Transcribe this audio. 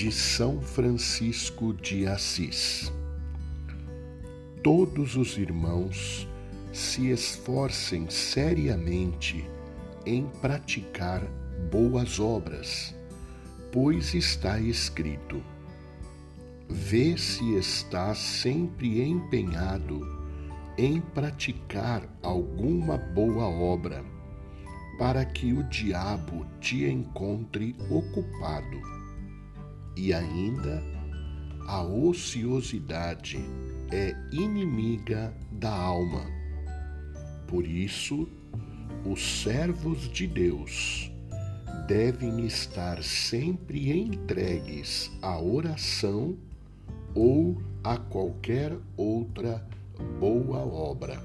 de São Francisco de Assis. Todos os irmãos se esforcem seriamente em praticar boas obras, pois está escrito: Vê se está sempre empenhado em praticar alguma boa obra, para que o diabo te encontre ocupado e ainda, a ociosidade é inimiga da alma. Por isso, os servos de Deus devem estar sempre entregues à oração ou a qualquer outra boa obra.